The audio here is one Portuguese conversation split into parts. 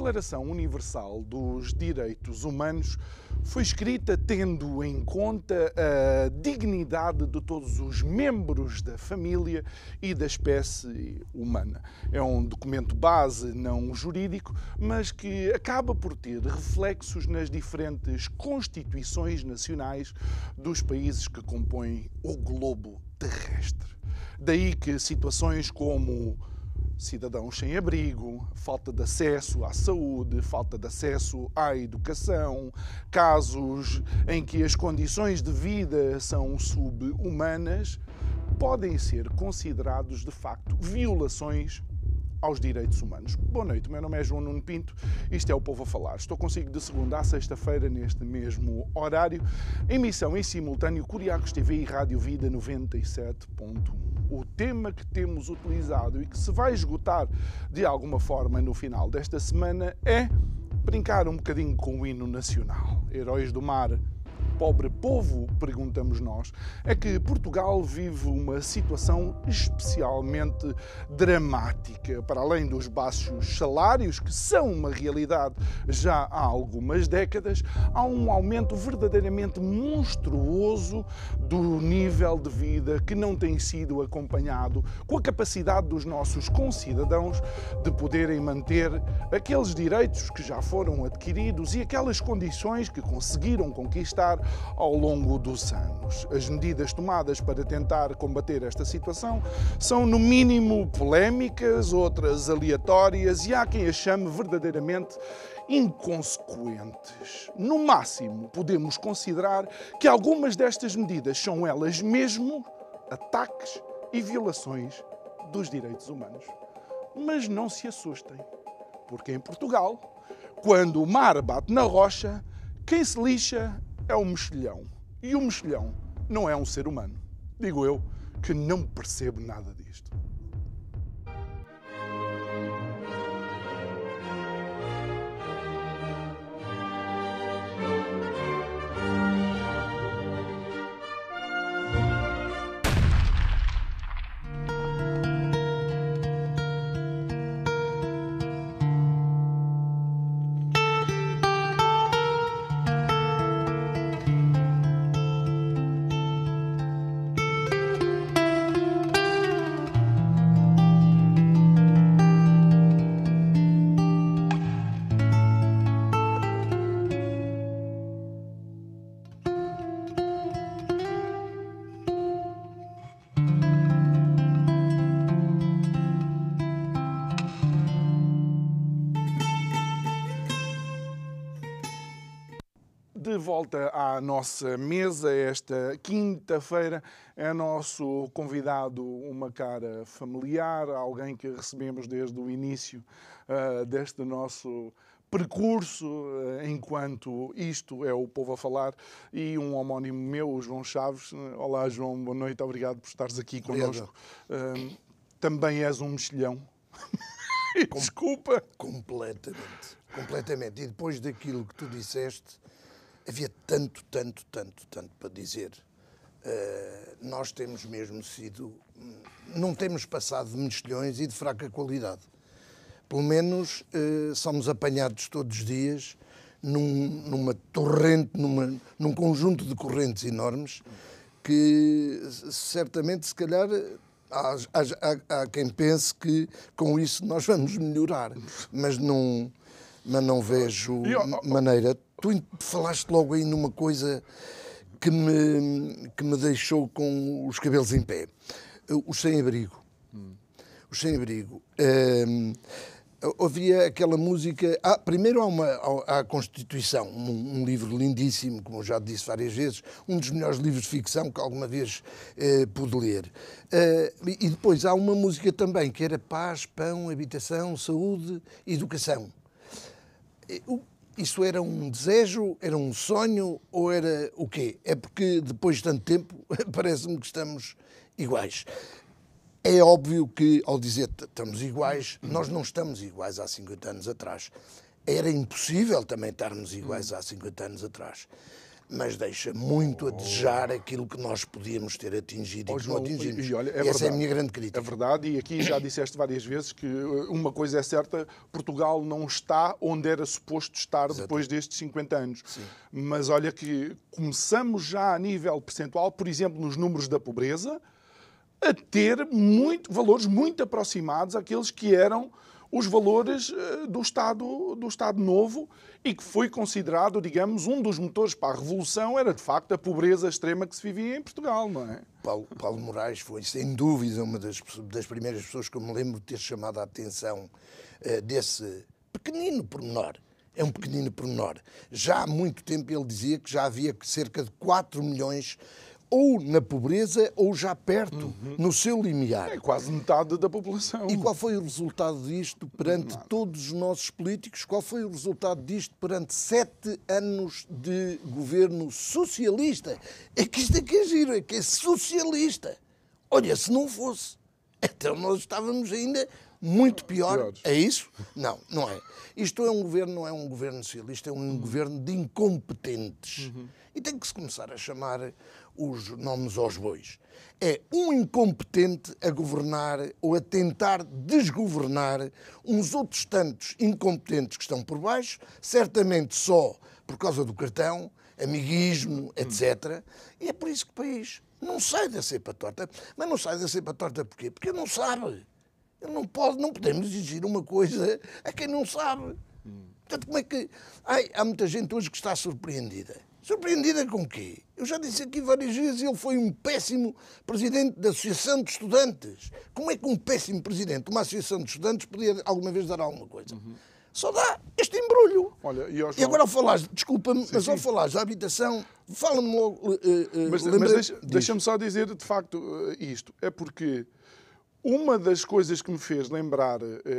Declaração Universal dos Direitos Humanos foi escrita tendo em conta a dignidade de todos os membros da família e da espécie humana. É um documento base não jurídico, mas que acaba por ter reflexos nas diferentes constituições nacionais dos países que compõem o globo terrestre. Daí que situações como cidadãos sem abrigo, falta de acesso à saúde, falta de acesso à educação, casos em que as condições de vida são subhumanas, podem ser considerados de facto violações aos direitos humanos. Boa noite, meu nome é João Nuno Pinto, isto é o Povo a Falar. Estou consigo de segunda a sexta-feira, neste mesmo horário, emissão em simultâneo Curiacos TV e Rádio Vida 97.1. O tema que temos utilizado e que se vai esgotar de alguma forma no final desta semana é brincar um bocadinho com o hino nacional. Heróis do Mar, pobre povo, perguntamos nós, é que Portugal vive uma situação especialmente dramática. Para além dos baixos salários, que são uma realidade já há algumas décadas, há um aumento verdadeiramente monstruoso do nível de vida que não tem sido acompanhado com a capacidade dos nossos concidadãos de poderem manter aqueles direitos que já foram adquiridos e aquelas condições que conseguiram conquistar ao longo dos anos. As medidas tomadas para tentar combater esta situação são, no mínimo, polémicas, outras aleatórias e há quem as chame verdadeiramente inconsequentes. No máximo, podemos considerar que algumas destas medidas são elas mesmo ataques e violações dos direitos humanos. Mas não se assustem, porque em Portugal, quando o mar bate na rocha, quem se lixa é o mexilhão. E o mexilhão não é um ser humano. Digo eu que não percebo nada disto. Volta à nossa mesa, esta quinta-feira, é nosso convidado uma cara familiar, alguém que recebemos desde o início uh, deste nosso percurso uh, enquanto isto é o Povo a Falar e um homónimo meu, o João Chaves. Olá, João, boa noite, obrigado por estares aqui connosco. Uh, também és um mexilhão. Desculpa. Completamente, completamente. E depois daquilo que tu disseste, havia tanto, tanto, tanto, tanto para dizer. Uh, nós temos mesmo sido. Não temos passado de mexilhões e de fraca qualidade. Pelo menos uh, somos apanhados todos os dias num, numa torrente, numa, num conjunto de correntes enormes que certamente, se calhar, há, há, há quem pense que com isso nós vamos melhorar, mas não, mas não vejo maneira Tu falaste logo aí numa coisa que me, que me deixou com os cabelos em pé. Os sem-abrigo. Os sem-abrigo. Um, havia aquela música. Ah, primeiro há, uma, há a Constituição, um, um, livro lindíssimo, como eu já disse várias vezes, um dos melhores livros de ficção que alguma vez eh, pude ler. Uh, e depois há uma música também que era paz, pão, habitação, saúde, educação. Isso era um desejo, era um sonho ou era o quê? É porque depois de tanto tempo parece-me que estamos iguais. É óbvio que, ao dizer estamos iguais, nós não estamos iguais há 50 anos atrás. Era impossível também estarmos iguais há 50 anos atrás. Mas deixa muito a desejar aquilo que nós podíamos ter atingido oh, e que não atingimos. E, olha, é Essa verdade, é a minha grande crítica. É verdade, e aqui já disseste várias vezes que uh, uma coisa é certa: Portugal não está onde era suposto estar Exato. depois destes 50 anos. Sim. Mas olha que começamos já a nível percentual, por exemplo, nos números da pobreza a ter muito, valores muito aproximados àqueles que eram os valores eh, do Estado, do Estado Novo e que foi considerado, digamos, um dos motores para a Revolução era, de facto, a pobreza extrema que se vivia em Portugal, não é? Paulo, Paulo Moraes foi, sem dúvida, uma das, das, primeiras pessoas que eu me lembro de ter chamado a atenção uh, desse pequenino pormenor. É um pequenino pormenor. Já há muito tempo ele dizia que já havia cerca de 4 milhões ou na pobreza ou já perto, uhum. no seu limiar. É quase metade da população. E qual foi o resultado disto perante Nada. todos os nossos políticos? Qual foi o resultado disto perante sete anos de governo socialista? É que isto é que é giro, é que é socialista. Olha, se não fosse, então nós estávamos ainda muito pior. Piores. É isso? Não, não é. Isto é um governo, não é um governo socialista, é um uhum. governo de incompetentes. Uhum. E tem que se começar a chamar os nomes aos bois. É um incompetente a governar ou a tentar desgovernar uns outros tantos incompetentes que estão por baixo, certamente só por causa do cartão, amiguismo, etc. E é por isso que o país não sai da cepa torta. Mas não sai da cepa torta porquê? Porque não sabe. Ele não pode, não podemos exigir uma coisa a quem não sabe. Portanto, como é que. Ai, há muita gente hoje que está surpreendida. Surpreendida com quê? Eu já disse aqui várias vezes, ele foi um péssimo presidente da Associação de Estudantes. Como é que um péssimo presidente de uma Associação de Estudantes podia alguma vez dar alguma coisa? Uhum. Só dá este embrulho. Olha, e, e agora ao falar, desculpa-me, mas ao falar da habitação, fala-me logo. Uh, uh, mas, mas deixa, deixa-me só dizer de facto uh, isto. É porque uma das coisas que me fez lembrar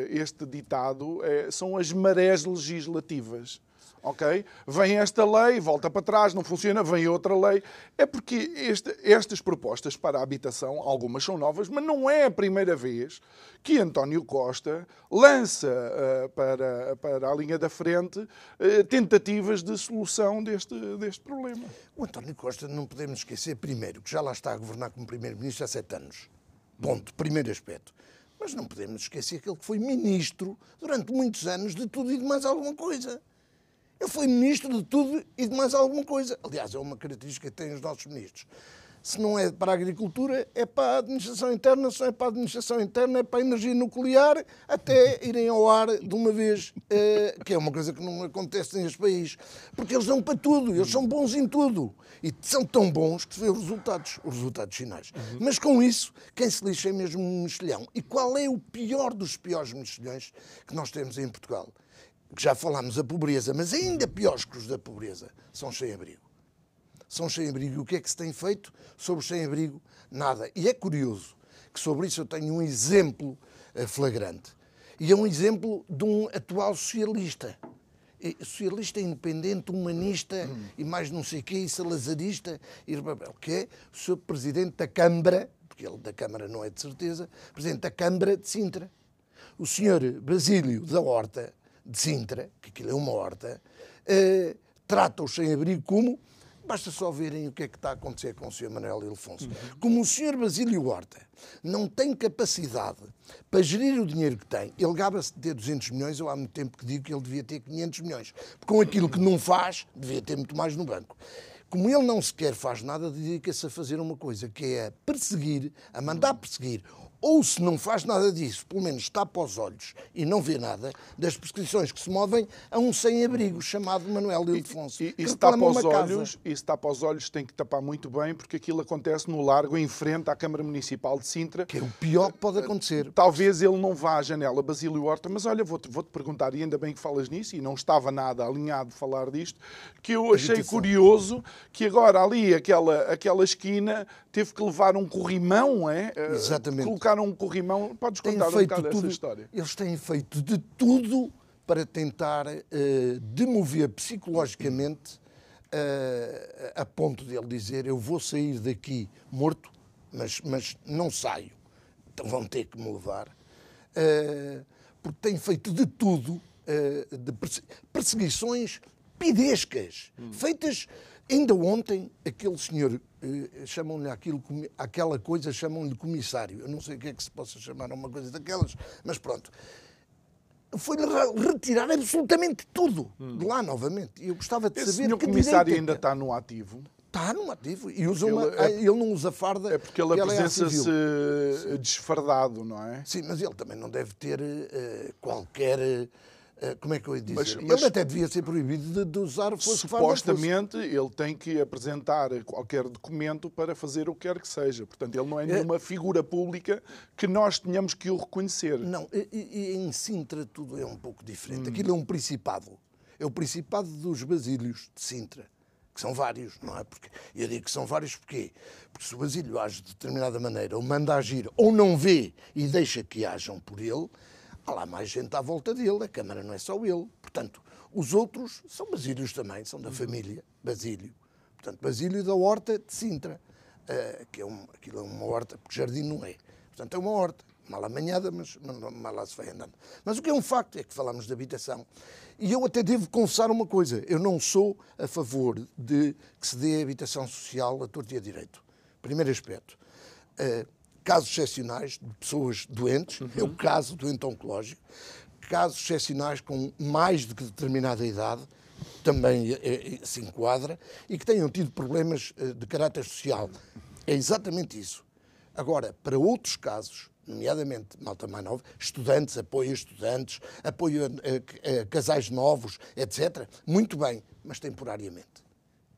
este ditado são as marés legislativas ok? Vem esta lei, volta para trás, não funciona, vem outra lei. É porque este, estas propostas para a habitação, algumas são novas, mas não é a primeira vez que António Costa lança uh, para, para a linha da frente uh, tentativas de solução deste, deste problema. O António Costa, não podemos esquecer, primeiro, que já lá está a governar como Primeiro-Ministro há sete anos. Ponto. Primeiro aspecto. Mas não podemos esquecer que ele foi ministro durante muitos anos de tudo e de mais alguma coisa. Ele foi ministro de tudo e de mais alguma coisa. Aliás, é uma característica que têm os nossos ministros. Se não é para a agricultura, é para a administração interna, se não é para a administração interna, é para a energia nuclear, até irem ao ar de uma vez, eh, que é uma coisa que não acontece neste país. Porque eles dão para tudo, eles são bons em tudo. E são tão bons que se vê os resultados, os resultados finais. Uhum. Mas com isso, quem se lixa é mesmo um mexilhão. E qual é o pior dos piores mexilhões que nós temos em Portugal? Que já falámos, a pobreza, mas ainda piores que os da pobreza, são sem-abrigo. São sem-abrigo. E o que é que se tem feito sobre sem-abrigo? Nada. E é curioso que sobre isso eu tenho um exemplo eh, flagrante. E é um exemplo de um atual socialista. Socialista independente, humanista hum. e mais não sei o quê, e salazarista, e que é o Sr. Presidente da Câmara, porque ele da Câmara não é de certeza, Presidente da Câmara de Sintra. O Sr. Basílio da Horta, de Sintra, que aquilo é uma horta, uh, trata os sem-abrigo como. Basta só verem o que é que está a acontecer com o Sr. Manuel Ilfonso. Uhum. Como o Sr. Basílio Horta não tem capacidade para gerir o dinheiro que tem, ele gaba-se de ter 200 milhões, eu há muito tempo que digo que ele devia ter 500 milhões. Porque com aquilo que não faz, devia ter muito mais no banco. Como ele não sequer faz nada, dedica-se a fazer uma coisa, que é a perseguir, a mandar perseguir ou se não faz nada disso, pelo menos tapa os olhos e não vê nada das prescrições que se movem a um sem-abrigo chamado Manuel Ildefonso. E, e, se tapa os olhos, e se tapa os olhos tem que tapar muito bem, porque aquilo acontece no largo em frente à Câmara Municipal de Sintra. Que é o pior que pode acontecer. Talvez ele não vá à janela Basílio Horta, mas olha, vou-te vou -te perguntar, e ainda bem que falas nisso, e não estava nada alinhado falar disto, que eu achei curioso que agora ali, aquela, aquela esquina, teve que levar um corrimão, é? Eh, Exatamente. Colocaram um corrimão. Podes contar um bocado tudo, história? Eles têm feito de tudo para tentar uh, demover psicologicamente uh, a ponto de ele dizer eu vou sair daqui morto, mas, mas não saio. Então vão ter que me levar. Uh, porque têm feito de tudo, de perseguições pidescas, hum. feitas Ainda ontem, aquele senhor, eh, chamam-lhe aquilo, aquela coisa, chamam-lhe comissário. Eu não sei o que é que se possa chamar uma coisa daquelas, mas pronto. Foi-lhe retirar absolutamente tudo hum. de lá novamente. E eu gostava de Esse saber. O comissário ainda está no ativo? Está no ativo. E usa ele, uma, é, ele não usa farda. É porque ele apresenta-se é desfardado, não é? Sim, mas ele também não deve ter uh, qualquer. Uh, eh, como é que eu ia dizer? Mas, mas ele até devia ser proibido de, de usar fosse Supostamente ele tem que apresentar qualquer documento para fazer o que quer que seja. Portanto, ele não é, é. nenhuma é... figura pública que nós tenhamos que o reconhecer. Não, e, e em Sintra tudo é um pouco diferente. Hum. Aquilo é um principado. É o principado dos Basílios de Sintra que são vários, não é? Porque eu digo que são vários porquê? Porque se o Basílio age de determinada maneira, ou manda agir, ou não vê e deixa que hajam por ele, há lá mais gente à volta dele, a Câmara não é só ele. Portanto, os outros são basílios também, são da uhum. família Basílio. Portanto, Basílio da Horta de Sintra, uh, que é um, aquilo é uma horta, porque jardim não é. Portanto, é uma horta, mal amanhada, mas mal lá se vai andando. Mas o que é um facto é que falamos de habitação. E eu até devo confessar uma coisa: eu não sou a favor de que se dê habitação social a torto e a direito. Primeiro aspecto. Uh, casos excepcionais de pessoas doentes, uhum. é o caso doente oncológico, casos excepcionais com mais de determinada idade, também é, é, se enquadra, e que tenham tido problemas eh, de caráter social. É exatamente isso. Agora, para outros casos, nomeadamente malta mais nova, estudantes, apoio a estudantes, apoio a, a, a casais novos, etc., muito bem, mas temporariamente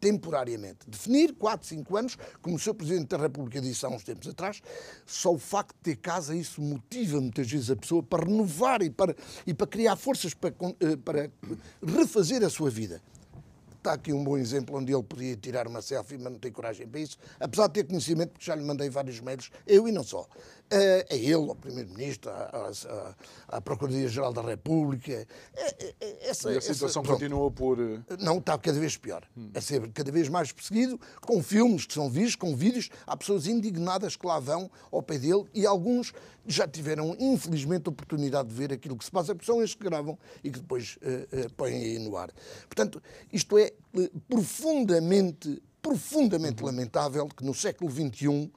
temporariamente. Definir 4, 5 anos, como o Sr. Presidente da República disse há uns tempos atrás, só o facto de ter casa, isso motiva muitas vezes a pessoa para renovar e para, e para criar forças para, eh, para refazer a sua vida. Está aqui um bom exemplo onde ele podia tirar uma selfie, mas não tem coragem para isso, apesar de ter conhecimento, porque já lhe mandei vários mails, eu e não só. É ele, ao Primeiro-Ministro, à, à, à Procuradoria-Geral da República. É, é, é, essa, e a situação essa, continua por. Não, está cada vez pior. Hum. A ser cada vez mais perseguido, com filmes que são vistos, com vídeos. Há pessoas indignadas que lá vão ao pé dele e alguns já tiveram, infelizmente, a oportunidade de ver aquilo que se passa, porque são estes que gravam e que depois uh, uh, põem aí no ar. Portanto, isto é uh, profundamente, profundamente uhum. lamentável que no século XXI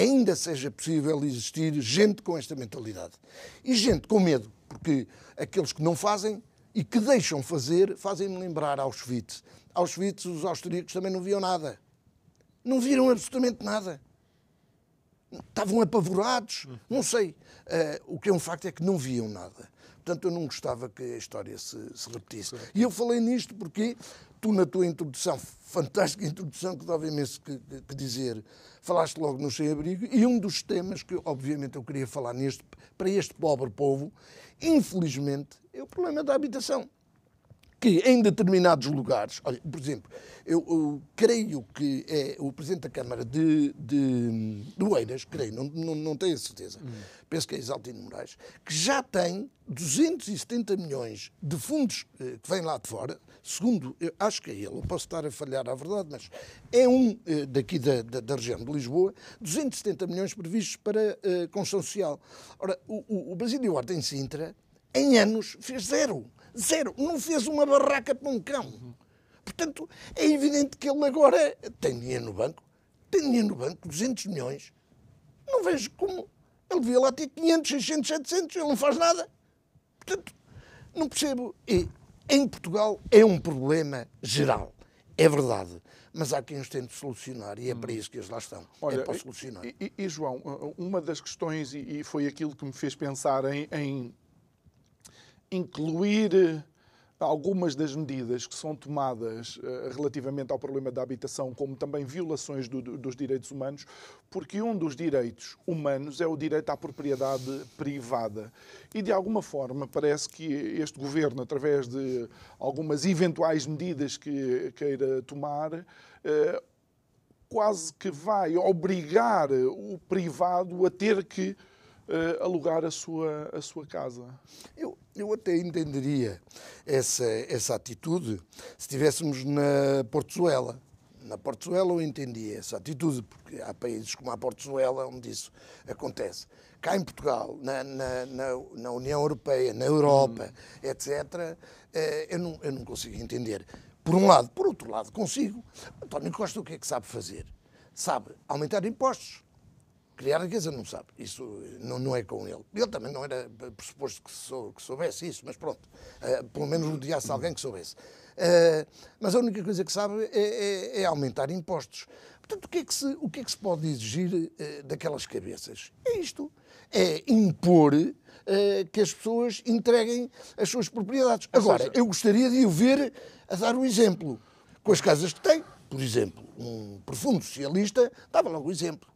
ainda seja possível existir gente com esta mentalidade. E gente com medo, porque aqueles que não fazem e que deixam fazer fazem-me lembrar Auschwitz. Auschwitz, os austríacos também não viam nada. Não viram absolutamente nada estavam apavorados, não sei. Uh, o que é um facto é que não viam nada. Portanto, eu não gostava que a história se, se repetisse. Sim. E eu falei nisto porque tu, na tua introdução, fantástica introdução, que dava imenso que, que, que dizer, falaste logo no sem-abrigo, e um dos temas que, obviamente, eu queria falar neste, para este pobre povo, infelizmente, é o problema da habitação que em determinados lugares, olha, por exemplo, eu, eu, creio que é o Presidente da Câmara de, de, de Oeiras, creio, não, não, não tenho a certeza, hum. penso que é Exaltino Moraes, que já tem 270 milhões de fundos eh, que vêm lá de fora, segundo, acho que é ele, posso estar a falhar à verdade, mas é um eh, daqui da, da, da, região de Lisboa, 270 milhões previstos para eh, construção social. Ora, o, o, o Basílio Horta em Sintra, em anos, fez zero. Zero. Não fez uma barraca para um cão. Portanto, é evidente que ele agora tem dinheiro no banco. Tem dinheiro no banco, 200 milhões. Não vejo como. Ele devia lá ter 500, 600, 700, ele não faz nada. Portanto, não percebo. E em Portugal é um problema geral. É verdade. mas há quem os tente solucionar e é para isso que eles lá estão. Olha, é para solucionar. E, e, e, João, uma das questões, e, foi aquilo que me fez pensar em, em incluir algumas das medidas que são tomadas uh, relativamente ao problema da habitação, como também violações do, dos direitos humanos, porque um dos direitos humanos é o direito à propriedade privada. E, de alguma forma, parece que este governo, através de algumas eventuais medidas que queira tomar, uh, quase que vai obrigar o privado a ter que uh, alugar a sua, a sua casa. Eu, eu até entenderia essa, essa atitude se estivéssemos na Portuela. Na Portuela eu entendia essa atitude, porque há países como a Portuela onde isso acontece. Cá em Portugal, na, na, na, União Europeia, na Europa, hum. etc., eh, eu não, eu não consigo entender. Por um lado. Por outro lado, consigo. António Costa o que é que sabe fazer? Sabe aumentar impostos Criar riqueza não sabe, isso não, não é com ele. Ele também não era pressuposto que, sou, que soubesse isso, mas pronto, uh, pelo menos rodeasse alguém que soubesse. Uh, mas a única coisa que sabe é, é, é, aumentar impostos. Portanto, o que é que se, o que é que se pode exigir uh, daquelas cabeças? É isto, é impor que as pessoas entreguem as suas propriedades. Agora, eu gostaria de o ver a dar o exemplo com as casas que tem. Por exemplo, um profundo socialista dava logo o exemplo.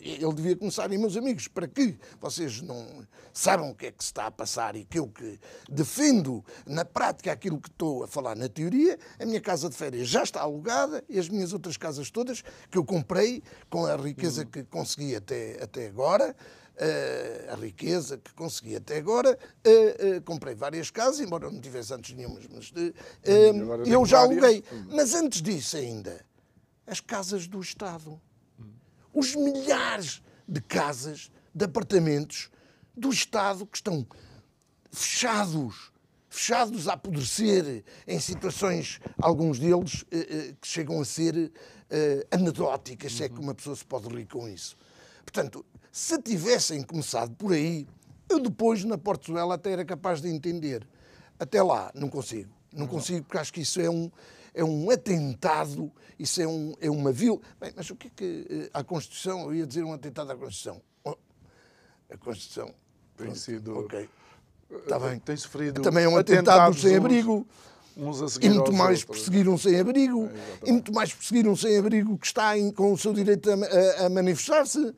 Ele, devia começar, e meus amigos, para que vocês não saibam o que é que se está a passar e que eu que defendo na prática aquilo que estou a falar na teoria, a minha casa de férias já está alugada e as minhas outras casas todas que eu comprei com a riqueza que consegui até, até agora, Uh, a riqueza que consegui até agora. Uh, uh, comprei várias casas, embora não tivesse antes nenhumas, mas eu já aluguei. Mas antes disso ainda, as casas do Estado os milhares de casas, de apartamentos do Estado que estão fechados, fechados a apodrecer em situações, alguns deles, eh, eh, que chegam a ser eh, anedóticas, se é que uma pessoa se pode rir com isso. Portanto, se tivessem começado por aí, eu depois, na Portugal, até era capaz de entender. Até lá, não consigo. Não consigo, porque acho que isso é um, é um atentado, isso é, um, é uma vil. Bem, mas o que é que eh, a Constituição, eu ia dizer um atentado à Constituição. Oh, a Constituição. Tem sido. Ok. Está bem. Tem sofrido. Também é um atentado sem abrigo. Uns a seguir e muito mais perseguiram sem abrigo, é, e muito mais perseguiram sem abrigo que está em, com o seu direito a, a, a manifestar-se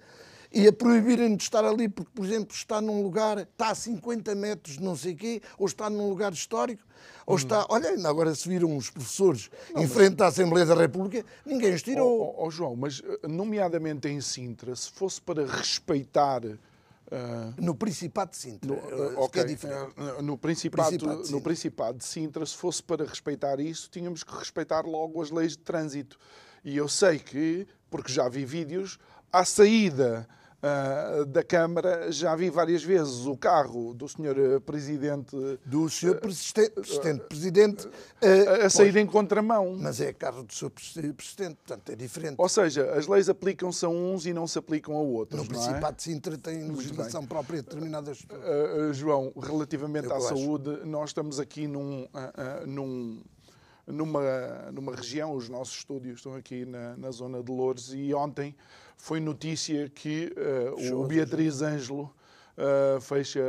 e a proibirem de estar ali porque, por exemplo, está num lugar, está a 50 metros de não sei quê, ou está num lugar histórico. Ou está, olha, ainda agora se viram os professores não, em frente à Assembleia da República, ninguém os tirou. Ó oh, oh, João, mas eh, nomeadamente em Sintra, se fosse para respeitar Uh, no Principado de Sintra. No, uh, okay. é diferente. Uh, no, Principado, Principado de no Principado de Sintra, se fosse para respeitar isso, tínhamos que respeitar logo as leis de trânsito. E eu sei que, porque já vi vídeos, à saída uh, da Câmara, já vi várias vezes o carro do Sr. Eh, Presidente. Do Sr. Presidente, Presidente uh, a sair pois, em contramão. Mas é carro do Sr. Presidente, portanto é diferente. Ou seja, as leis aplicam-se a uns e não se aplicam a outros. No Principado é? de Sintra tem legislação própria de determinadas. Uh, João, relativamente Eu à acho. saúde, nós estamos aqui num. num numa, numa região, os nossos estúdios estão aqui na, na zona de Lourdes, e ontem foi notícia que uh, o Beatriz Ângelo uh, fecha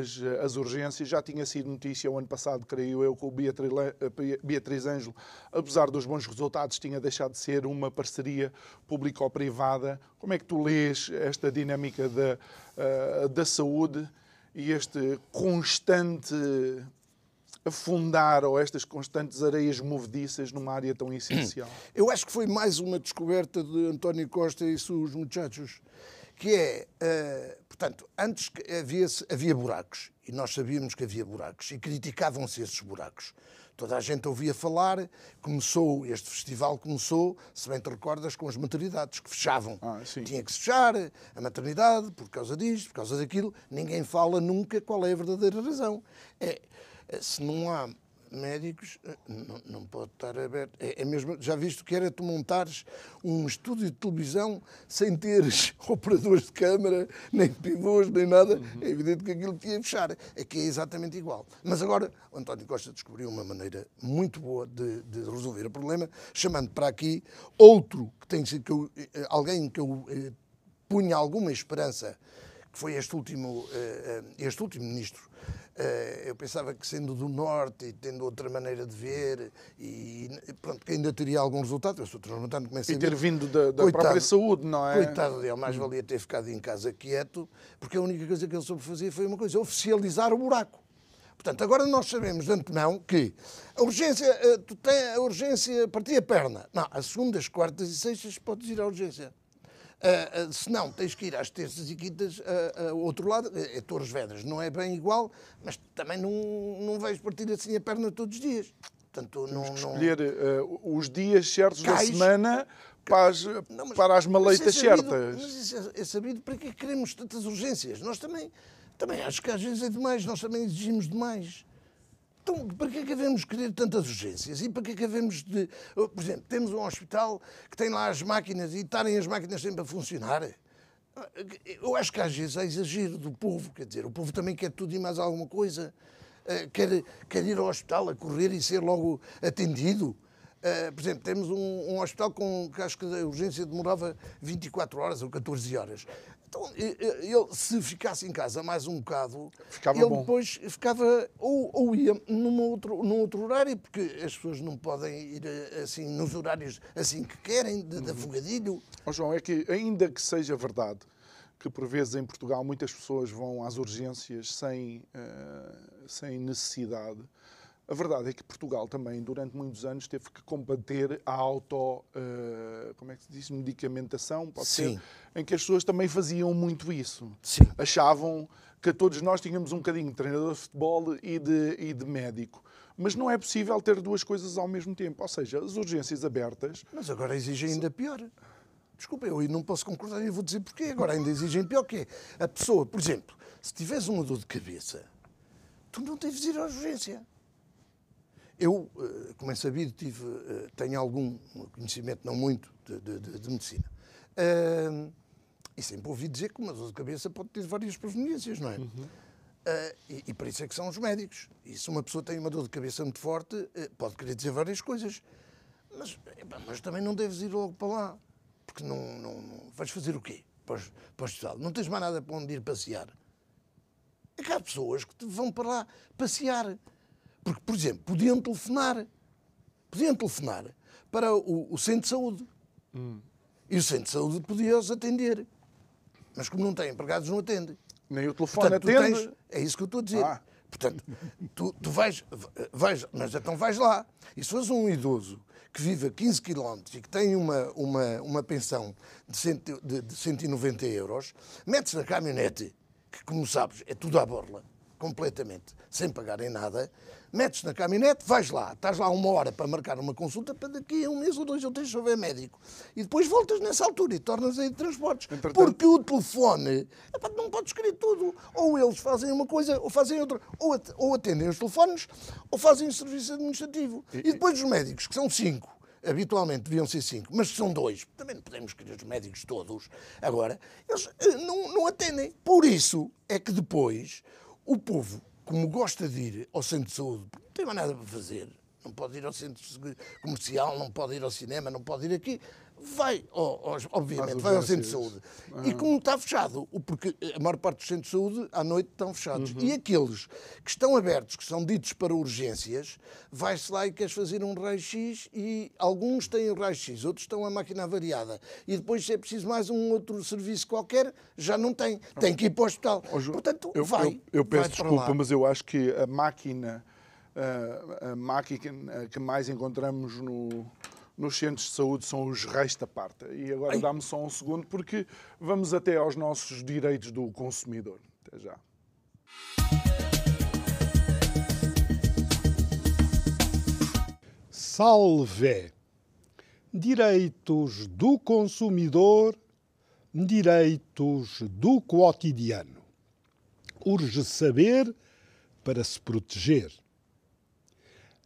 as, as, urgências. Já tinha sido notícia o ano passado, creio eu, que o Beatriz, Beatriz Ângelo, apesar dos bons resultados, tinha deixado de ser uma parceria público-privada. Como é que tu lês esta dinâmica da, uh, da saúde e este constante afundar ou estas constantes areias movediças numa área tão essencial? Eu acho que foi mais uma descoberta de António Costa e seus muchachos, que é, uh, portanto, antes havia, havia buracos, e nós sabíamos que havia buracos, e criticavam-se esses buracos. Toda a gente ouvia falar, começou, este festival começou, se bem te recordas, com as maternidades que fechavam. Ah, Tinha que se fechar a maternidade por causa disto, por causa daquilo. Ninguém fala nunca qual é a verdadeira razão. É, se não há médicos eh, não, não pode estar aberto. É, é mesmo, já viste que era tu montares um estúdio de televisão sem teres operadores de câmara, nem pivôs, nem nada. Uhum. É evidente que aquilo tinha fechar. É que é exatamente igual. Mas agora o António Costa descobriu uma maneira muito boa de, de resolver o problema, chamando para aqui outro que tem sido que eu, eh, alguém que eu eh, punha alguma esperança, foi este último, eh, este último ministro eh, eu pensava que sendo do Norte e tendo outra maneira de ver, e pronto, que ainda teria algum resultado. Eu sou transplantante, comecei E ter vindo da, da coitado, própria saúde, não é? Coitado dele, mais valia ter ficado em casa quieto, porque a única coisa que ele soube fazer foi uma coisa, oficializar o buraco. Portanto, agora nós sabemos de antemão que a urgência, eh, tu tem a urgência partir a perna. Não, às segundas, quartas e sextas podes ir à urgência. Uh, uh, se não, tens que ir às terças e quintas ao uh, outro lado, é, é Torres Vedras. Não é bem igual, mas também não, não vais partir assim a perna todos os dias. Portanto, não, não... escolher os dias certos Cais... da semana para as, não, mas, para as maleitas é sabido, certas. Mas isso é, é, sabido para que queremos tantas urgências. Nós também, também acho que às vezes é demais, nós também exigimos demais. Então, para que é que devemos querer tantas urgências? E para que é que devemos de... Por exemplo, temos um hospital que tem lá as máquinas e estarem as máquinas sempre a funcionar. Eu acho que às vezes é exagero do povo, quer dizer, o povo também quer tudo e mais alguma coisa. Eh, quer, quer ir ao hospital a correr e ser logo atendido. Uh, por exemplo, temos um, um, hospital com que acho que a urgência demorava 24 horas ou 14 horas. Então, ele, se ficasse em casa mais um bocado, ficava ele bom. depois ficava, ou, ou ia num outro, num outro horário, porque as pessoas não podem ir eh, assim nos horários assim que querem, de, de uhum. afogadilho. Oh, João, é que ainda que seja verdade que por vezes em Portugal muitas pessoas vão às urgências sem, uh, sem necessidade, a verdade é que Portugal também, durante muitos anos, teve que combater a auto, uh, como é que se diz, medicamentação, pode Sim. ser, em que as pessoas também faziam muito isso. Sim. Achavam que todos nós tínhamos um bocadinho de treinador de futebol e de, e de médico. Mas não é possível ter duas coisas ao mesmo tempo. Ou seja, as urgências abertas. Mas agora exigem ainda pior. Desculpa, eu não posso concordar e vou dizer porquê. Agora ainda exigem pior que é. A pessoa, por exemplo, se tiveres uma dor de cabeça, tu não deves ir à urgência. Eu, eh, como é sabido, tive, eh, tenho algum conhecimento, não muito, de, de, de medicina. Uh, e sempre ouvi dizer que uma dor de cabeça pode ter várias proveniências, não é? Uhum. Uh, e, e para isso é que são os médicos. E se uma pessoa tem uma dor de cabeça muito forte, pode querer dizer várias coisas. Mas, mas também não deves ir logo para lá. Porque não, não, não vais fazer o quê para, para o hospital? Não tens mais nada para onde ir passear. É que há pessoas que vão para lá passear. Porque, por exemplo, podiam telefonar. Podiam telefonar para o, o centro de saúde. Hum. E o centro de saúde podia-os atender. Mas como não tem empregados, não atende. Nem o telefone Portanto, atende. Tens, é isso que eu estou a dizer. Ah. Portanto, tu, tu vais, vais, mas então vais lá. E se fores um idoso que vive a 15 km e que tem uma, uma, uma pensão de, cento, de, de 190 euros, metes na caminhonete, que como sabes é tudo à borla, completamente, sem pagarem nada, metes na caminhonete, vais lá, estás lá uma hora para marcar uma consulta para daqui a um mês ou dois ou três se houver médico. E depois voltas nessa altura e tornas aí de transportes. Entretanto... Porque o telefone, não podes querer tudo. Ou eles fazem uma coisa ou fazem outra. Ou, ou atendem os telefones ou fazem o serviço administrativo. E, e depois os médicos, que são cinco, habitualmente deviam ser cinco, mas são dois, também não podemos querer os médicos todos. Agora, eles eh, não, não atendem. Por isso é que depois o povo, como gosta de ir ao centro de saúde, não tem mais nada para fazer, não pode ir ao centro comercial, não pode ir ao cinema, não pode ir aqui, vai, obviamente, vai ao centro de saúde. Uhum. E como está fechado, porque a maior parte dos centros de saúde à noite estão fechados. Uhum. E aqueles que estão abertos, que são ditos para urgências, vai-se lá e queres fazer um raio-x e alguns têm o raio-x, outros estão a máquina variada. E depois, se é preciso mais um outro serviço qualquer, já não tem. Tem que ir para o hospital. Oh, Portanto, eu, vai. Eu, eu peço desculpa, mas eu acho que a máquina, a, a máquina que mais encontramos no nos centros de saúde são os reis da parte. E agora dá-me só um segundo, porque vamos até aos nossos direitos do consumidor. Até já. Salve! Direitos do consumidor, direitos do cotidiano. Urge saber para se proteger.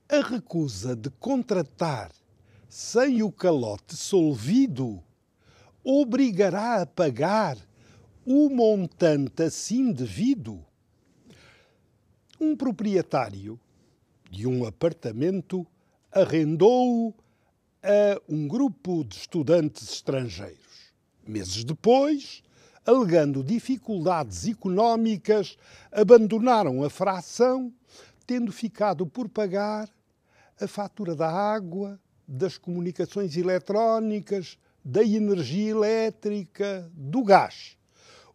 a recusa de contratar sem o calote solvido obrigará a pagar o montante assim devido? Um proprietário de um apartamento arrendou-o a um grupo de estudantes estrangeiros. Meses depois, alegando dificuldades económicas, abandonaram a fração, tendo ficado por pagar a fatura da água, das comunicações eletrónicas, da energia elétrica, do gás.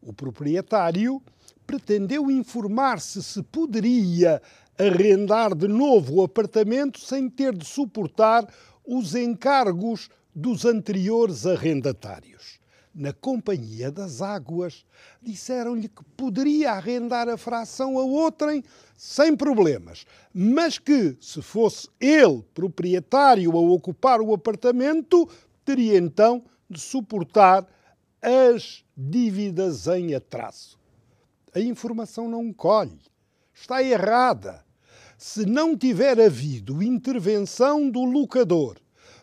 O proprietário pretendeu informar-se se poderia arrendar de novo o apartamento sem ter de suportar os encargos dos anteriores arrendatários. Na Companhia das Águas, disseram-lhe que poderia arrendar a fração a outrem sem problemas, mas que, se fosse ele proprietário a ocupar o apartamento, teria então de suportar as dívidas em atraso. A informação não colhe. Está errada se não tiver havido intervenção do locador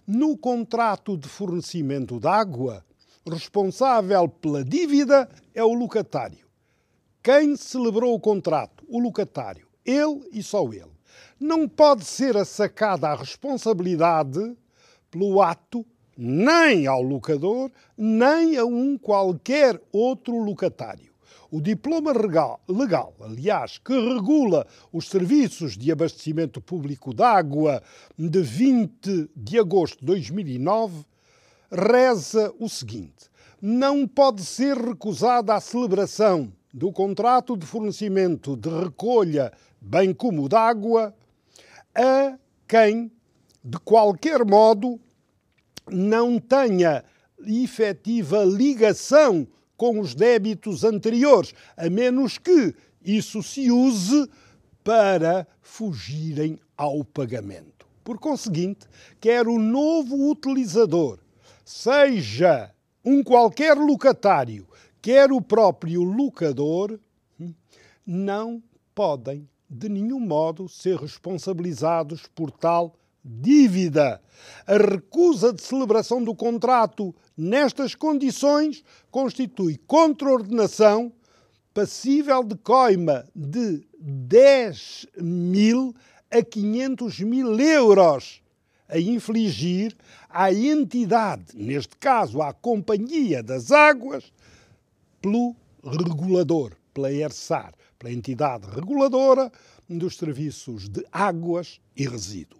no contrato de fornecimento de água, responsável pela dívida é o locatário. Quem celebrou o contrato? O locatário. Ele e só ele. Não pode ser assacada a responsabilidade pelo ato nem ao locador, nem a um qualquer outro locatário. O diploma legal, legal, aliás, que regula os serviços de abastecimento público de água de 20 de agosto de 2009, reza o seguinte: não pode ser recusada a celebração do contrato de fornecimento de recolha, bem como de água, a quem, de qualquer modo, não tenha efetiva ligação com os débitos anteriores, a menos que isso se use para fugirem ao pagamento. Por conseguinte, quer o novo utilizador, seja um qualquer locatário, quer o próprio locador, não podem de nenhum modo ser responsabilizados por tal dívida. A recusa de celebração do contrato nestas condições constitui contraordenação passível de coima de 10 mil a 500 mil euros a infligir à entidade, neste caso à Companhia das Águas, pelo regulador, pela ERSAR, pela entidade reguladora dos serviços de águas e resíduos.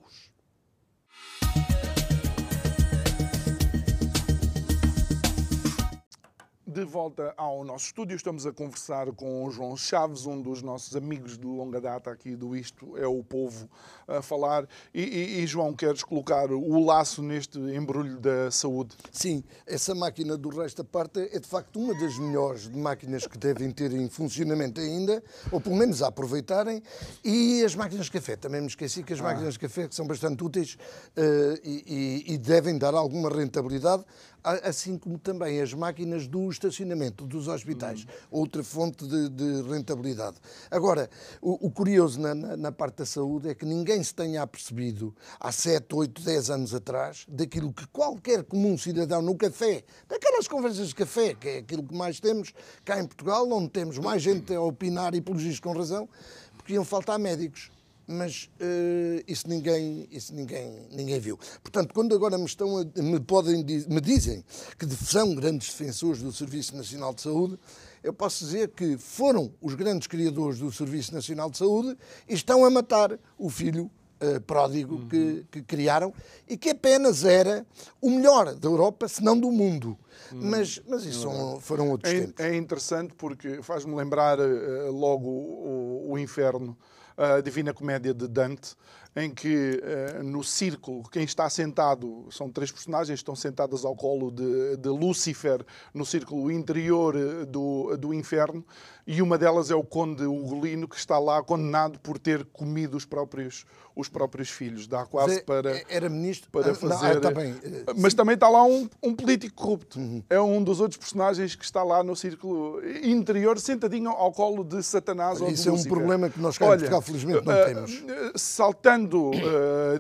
De volta ao nosso estúdio, estamos a conversar com o João Chaves, um dos nossos amigos de longa data aqui do Isto é o Povo a falar. E, e, e, João, queres colocar o laço neste embrulho da saúde? Sim, essa máquina do resto da parte é de facto uma das melhores máquinas que devem ter em funcionamento ainda, ou pelo menos a aproveitarem. E as máquinas de café, também me esqueci que as ah. máquinas de café são bastante úteis uh, e, e devem dar alguma rentabilidade assim como também as máquinas do estacionamento dos hospitais, uhum. outra fonte de, de, rentabilidade. Agora, o, o curioso na, na, na, parte da saúde é que ninguém se tenha apercebido há 7, 8, 10 anos atrás daquilo que qualquer comum cidadão no café, daquelas conversas de café, que é aquilo que mais temos cá em Portugal, onde temos mais gente a opinar e pelos com razão, porque iam faltar médicos mas uh, isso, ninguém, isso ninguém, ninguém viu. Portanto, quando agora me, estão a, me, podem, me dizem que são grandes defensores do Serviço Nacional de Saúde, eu posso dizer que foram os grandes criadores do Serviço Nacional de Saúde e estão a matar o filho uh, pródigo uhum. que, que, criaram e que apenas era o melhor da Europa, se não do mundo. Uhum. Mas, mas isso são, foram outros é, tempos. É interessante porque faz-me lembrar uh, logo o, o inferno a Divina Comédia de Dante, em que uh, no círculo, quem está sentado, são três personagens, estão sentadas ao colo de, de Lúcifer, no círculo interior eh, do, do inferno, e uma delas é o conde Ugolino, que está lá condenado por ter comido os próprios, os próprios filhos. Dá quase para. Era ministro. Para fazer. Ah, não, ah, tá bem. Mas também está lá um, um político corrupto. Uhum. É um dos outros personagens que está lá no círculo interior, sentadinho ao colo de Satanás Isso ou de é um problema que nós cá em Portugal felizmente não temos. Saltando,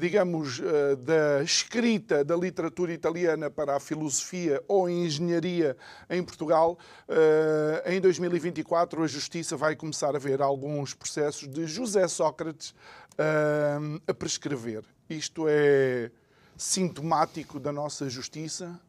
digamos, da escrita da literatura italiana para a filosofia ou engenharia em Portugal, em 2024 a Justiça vai começar a ver alguns processos de José Sócrates a prescrever. Isto é sintomático da nossa justiça?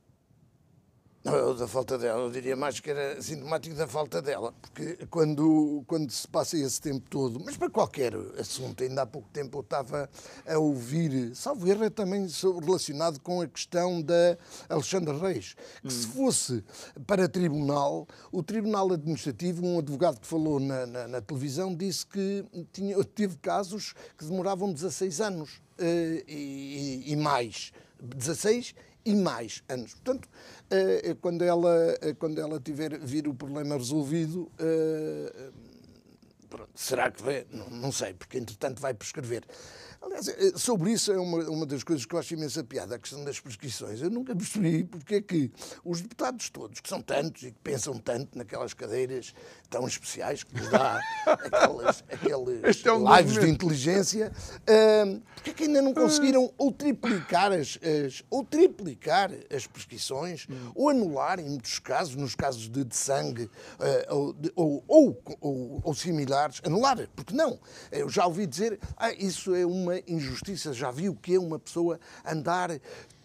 Não, da falta dela, eu diria mais que era sintomático da falta dela, porque quando, quando se passa esse tempo todo, mas para qualquer assunto, ainda há pouco tempo eu estava a ouvir, salvo erro, é também relacionado com a questão da Alexandre Reis, que hum. se fosse para tribunal, o Tribunal Administrativo, um advogado que falou na, na, na televisão, disse que tinha, teve casos que demoravam 16 anos uh, e, e mais. 16 e mais anos. Portanto, eh, quando ela, eh, quando ela tiver vir o problema resolvido, eh, será que vai? Não, não sei, porque entretanto vai prescrever. Aliás, eh, sobre isso é uma, uma das coisas que eu acho imensa piada, a questão das prescrições. Eu nunca percebi porque é que os deputados todos, que são tantos e que pensam tanto naquelas cadeiras tão especiais que lhes dá aquelas, aqueles é um lives de inteligência, uh, porque é que ainda não conseguiram ou triplicar as, as ou triplicar as prescrições, hum. ou anular, em muitos casos, nos casos de, de sangue uh, ou, de, ou, ou, ou, ou, similares, anular, porque não? Eu já ouvi dizer, ah, isso é uma uma injustiça. Já viu que é uma pessoa andar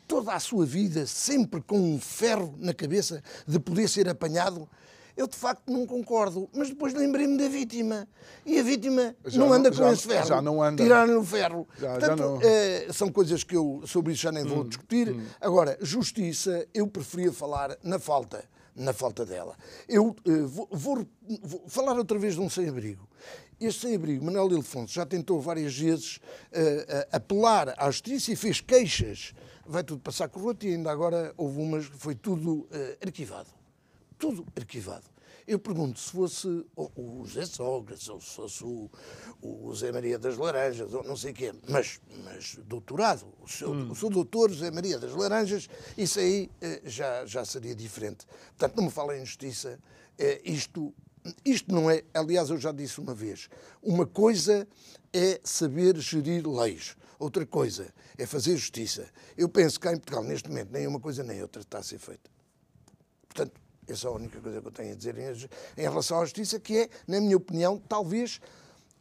toda a sua vida sempre com um ferro na cabeça de poder ser apanhado? Eu de facto não concordo, mas depois lembrei-me da vítima. E a vítima já não anda com já, esse ferro. Já não anda. Tiraram-lhe o ferro. Já, Portanto, já não. Eh, são coisas que eu sobre isso já nem vou hum, discutir. Hum. Agora, justiça, eu preferia falar na falta na falta dela. Eu uh, vou, vou, vou, falar outra vez de um sem-abrigo. Este sem-abrigo, Manuel Ilfonso, já tentou várias vezes uh, uh, apelar à justiça e fez queixas. Vai tudo passar corroto e ainda agora houve umas, foi tudo arquivado. Tudo arquivado. Eu pergunto se fosse o, José Sócrates, ou se fosse o, o Zé Maria das Laranjas, ou não sei o quê, mas, mas doutorado, o seu, hum. o seu doutor José Maria das Laranjas, isso aí já, já seria diferente. Portanto, não me fala em justiça, isto, isto não é, aliás, eu já disse uma vez, uma coisa é saber gerir leis. Outra coisa é fazer justiça. Eu penso que cá em Portugal, neste momento, nem uma coisa nem outra está a ser feita. Portanto, essa é a única coisa que eu tenho a dizer em, relação à justiça, que é, na minha opinião, talvez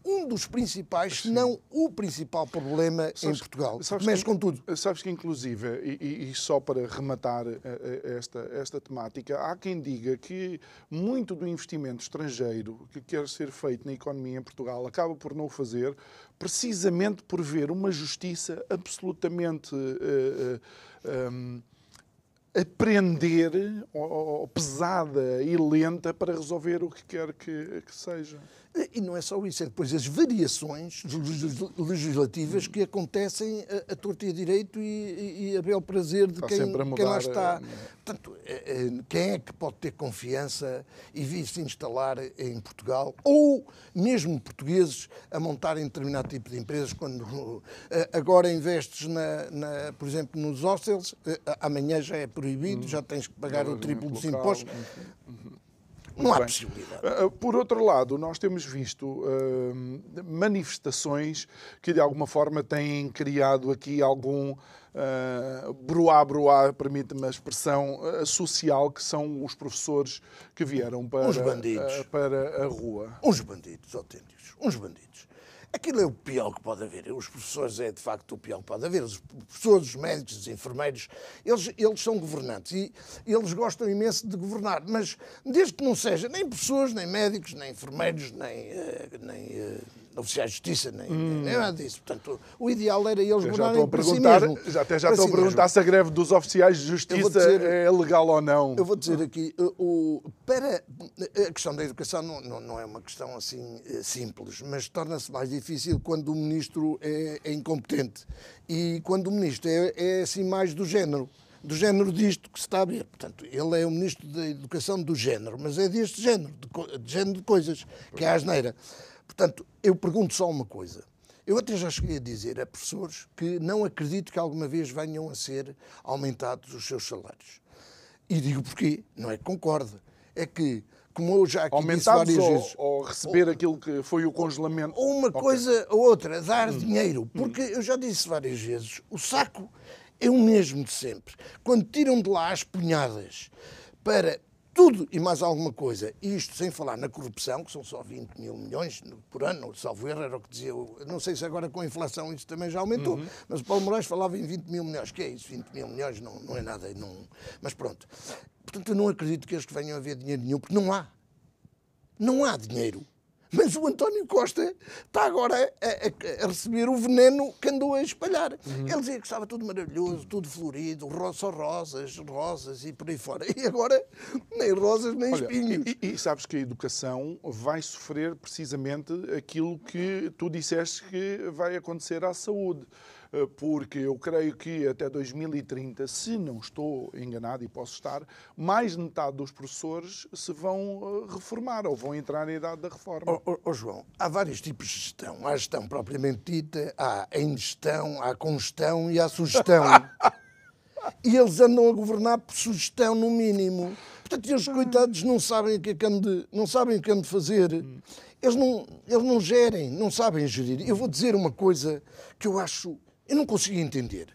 um dos principais, se não o principal problema sabes, em Portugal. Sabes Mas, que, contudo. Sabes que, inclusive, e, e, só para rematar eh, eh, esta, esta temática, há quem diga que muito do investimento estrangeiro que quer ser feito na economia em Portugal acaba por não o fazer, precisamente por ver uma justiça absolutamente. Uh, uh, um, aprender, ou, pesada e lenta, para resolver o que quer que, que seja. E não é só isso, é depois as variações legislativas que acontecem a, a torta e a direito e, e a bel prazer de quem, quem, lá está. Eh, Portanto, eh, eh, quem é que pode ter confiança e vir se instalar em Portugal, ou mesmo portugueses a montarem determinado tipo de empresas, quando agora investes, na, na por exemplo, nos hostels, amanhã já é proibido, já tens que pagar o triplo dos impostos. Não há bem. possibilidade. Ah, ah, por outro lado, nós temos visto uh, manifestações que de alguma forma têm criado aqui algum uh, bruá-bruá, permite-me a expressão uh, social, que são os professores que vieram para, uh, para a rua. Uns bandidos autênticos, uns bandidos. Aquilo é o pior que pode haver. Os professores é de facto o pior que pode haver. Os professores, os médicos, os enfermeiros, eles, eles são governantes e eles gostam imenso de governar, mas desde que não seja nem professores, nem médicos, nem enfermeiros, nem, eh, nem eh, oficiais de justiça, nem, hum. nem nada disso. Portanto, o ideal era eles governarem por si mesmo. Já até já estou si a perguntar mesmo. se a greve dos oficiais de justiça dizer, é legal ou não. Eu vou dizer aqui, o, para, a questão da educação não, não, não é uma questão assim eh, simples, mas torna-se mais difícil quando o ministro é, é incompetente e quando o ministro é, é assim mais do género do género disto que se está a ver. Portanto, ele é o Ministro da Educação do género, mas é deste género, de, de género de coisas, que é a asneira. Portanto, eu pergunto só uma coisa. Eu até já cheguei a dizer a professores que não acredito que alguma vez venham a ser aumentados os seus salários. E digo porquê. Não é que concordo. É que como eu já aqui disse Aumentados várias ou, vezes. ou receber aquilo que foi o congelamento? Ou uma Ok. coisa ou outra, dar dinheiro. Porque eu já disse várias vezes, o saco é o mesmo de sempre. Quando tiram de lá as punhadas para tudo e mais alguma coisa, e isto sem falar na corrupção, que são só 20 mil milhões por ano, salvo erro, era o que dizia. Não sei se agora com a inflação isso também já aumentou, mas o Paulo Moraes falava em 20 mil milhões. Que é isso? 20 mil milhões não, não é nada. Não... Mas pronto. Portanto, eu não acredito que eles que venham a ver dinheiro nenhum, porque não há. Não há dinheiro. Mas o António Costa está agora a, a- a receber o veneno que andou a espalhar. Ele dizia que estava tudo maravilhoso, tudo florido, só rosas, rosas e por aí fora. E agora nem rosas nem Olha, espinhos. e, e sabes que a educação vai sofrer precisamente aquilo que tu disseste que vai acontecer à saúde. Eh, Porque eu creio que até 2030, se não estou enganado e posso estar, mais de metade dos professores se vão eh, reformar ou vão entrar na idade da reforma. Ó ó, ó, João, há vários tipos de gestão. Há gestão propriamente dita, há a ingestão, há a congestão e há a sugestão. e eles andam a governar por sugestão, no mínimo. Portanto, eles, coitados, não sabem o que é que de, não sabem o que de fazer. Eles não, eles não gerem, não sabem gerir. Eu vou dizer uma coisa que eu acho... Eu não consigo entender.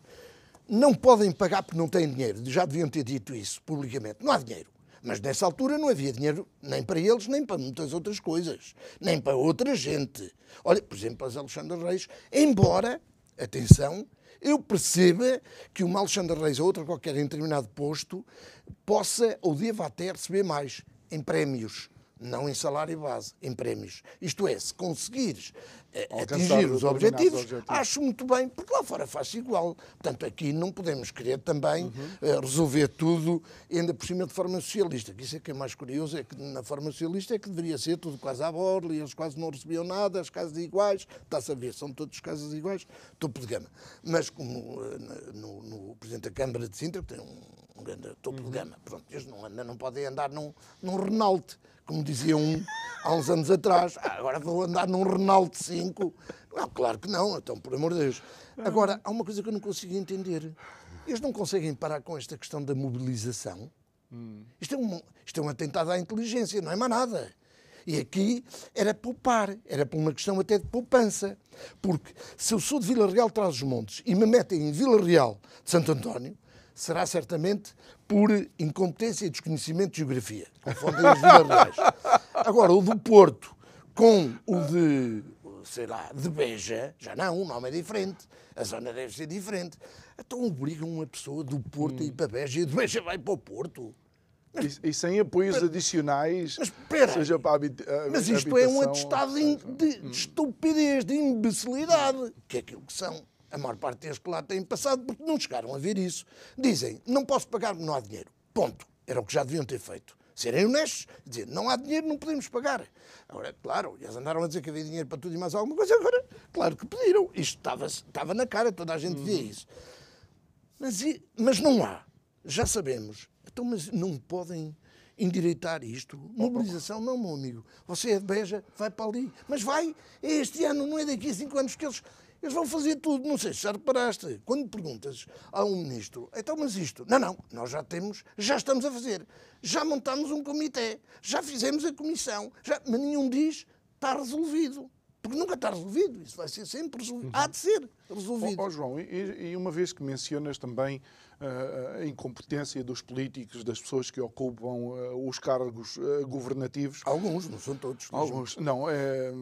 Não podem pagar porque não têm dinheiro. Já deviam ter dito isso publicamente. Não há dinheiro. Mas nessa altura não havia dinheiro nem para eles, nem para muitas outras coisas. Nem para outra gente. Olha, por exemplo, para os Alexandre Reis, embora, atenção, eu perceba que uma Alexandre Reis ou outra qualquer em determinado posto possa ou deva até receber mais em prémios. Não em salário base, em prémios. Isto é, se conseguires eh, Alcançar atingir os objetivos, objetivos. acho muito bem, porque lá fora faz igual. Portanto, aqui não podemos querer também eh, resolver tudo, ainda por cima de forma socialista. Que isso é que é mais curioso, é que na forma socialista é que deveria ser tudo quase à borla, e eles quase não recebiam nada, as casas iguais, está-se a ver, são todas casas iguais, topo de gama. Mas como eh, na- no, no Presidente da Câmara de Sintra, tem um, um grande topo de gama, pronto, eles não, andam, não podem andar num, num Renault, como dizia um há uns anos atrás. Ah, agora vou andar num Renault 5. Não, claro que não, então, por amor de Deus. Agora, há uma coisa que eu não consigo entender. Eles não conseguem parar com esta questão da mobilização. Isto, é um, isto é um atentado à inteligência, não é mais nada. E aqui era poupar, era por uma questão até de poupança. Porque se eu sou de Vila Real de Trás-os-Montes e me metem em Vila Real de Santo António, será certamente por incompetência e desconhecimento de geografia. Confundem os Vila Reais. Agora, o do Porto com o de, sei lá, de Beja, já não, o nome é diferente. A zona deve ser diferente. Então obrigam uma pessoa do Porto a ir para Beja e de Beja vai para o Porto. E, e sem apoios adicionais, Mas espera, seja para a habita- a- Mas isto é um atestado de- de estupidez, de imbecilidade, que é aquilo que são. A maior parte deles que lá têm passado, porque não chegaram a ver isso. Dizem, não posso pagar não há dinheiro. Ponto. Era o que já deviam ter feito. Serem honestos, dizer, não há dinheiro, não podemos pagar. Agora, claro, eles andaram a dizer que havia dinheiro para tudo e mais alguma coisa, agora, claro que pediram. Isto estava, estava na cara, toda a gente via isso. Mas, mas não há. Já sabemos. Então, mas não podem endireitar isto. Mobilização, não, meu amigo. Você é de Beja, vai para ali. Mas vai, é este ano, não é daqui a cinco anos que eles, eles vão fazer tudo. Não sei se já reparaste. Quando perguntas a um ministro, então, mas isto? Não, não, nós já temos, já estamos a fazer. Já montámos um comitê, já fizemos a comissão, já, mas nenhum diz está resolvido. Porque nunca está resolvido. Isso vai ser sempre resolvido. Há de ser resolvido. Ó ó, João, e, e uma vez que mencionas também ah, a incompetência dos políticos, das pessoas que ocupam ah, os cargos ah, governativos, Alguns, não são todos. Alguns, não. É...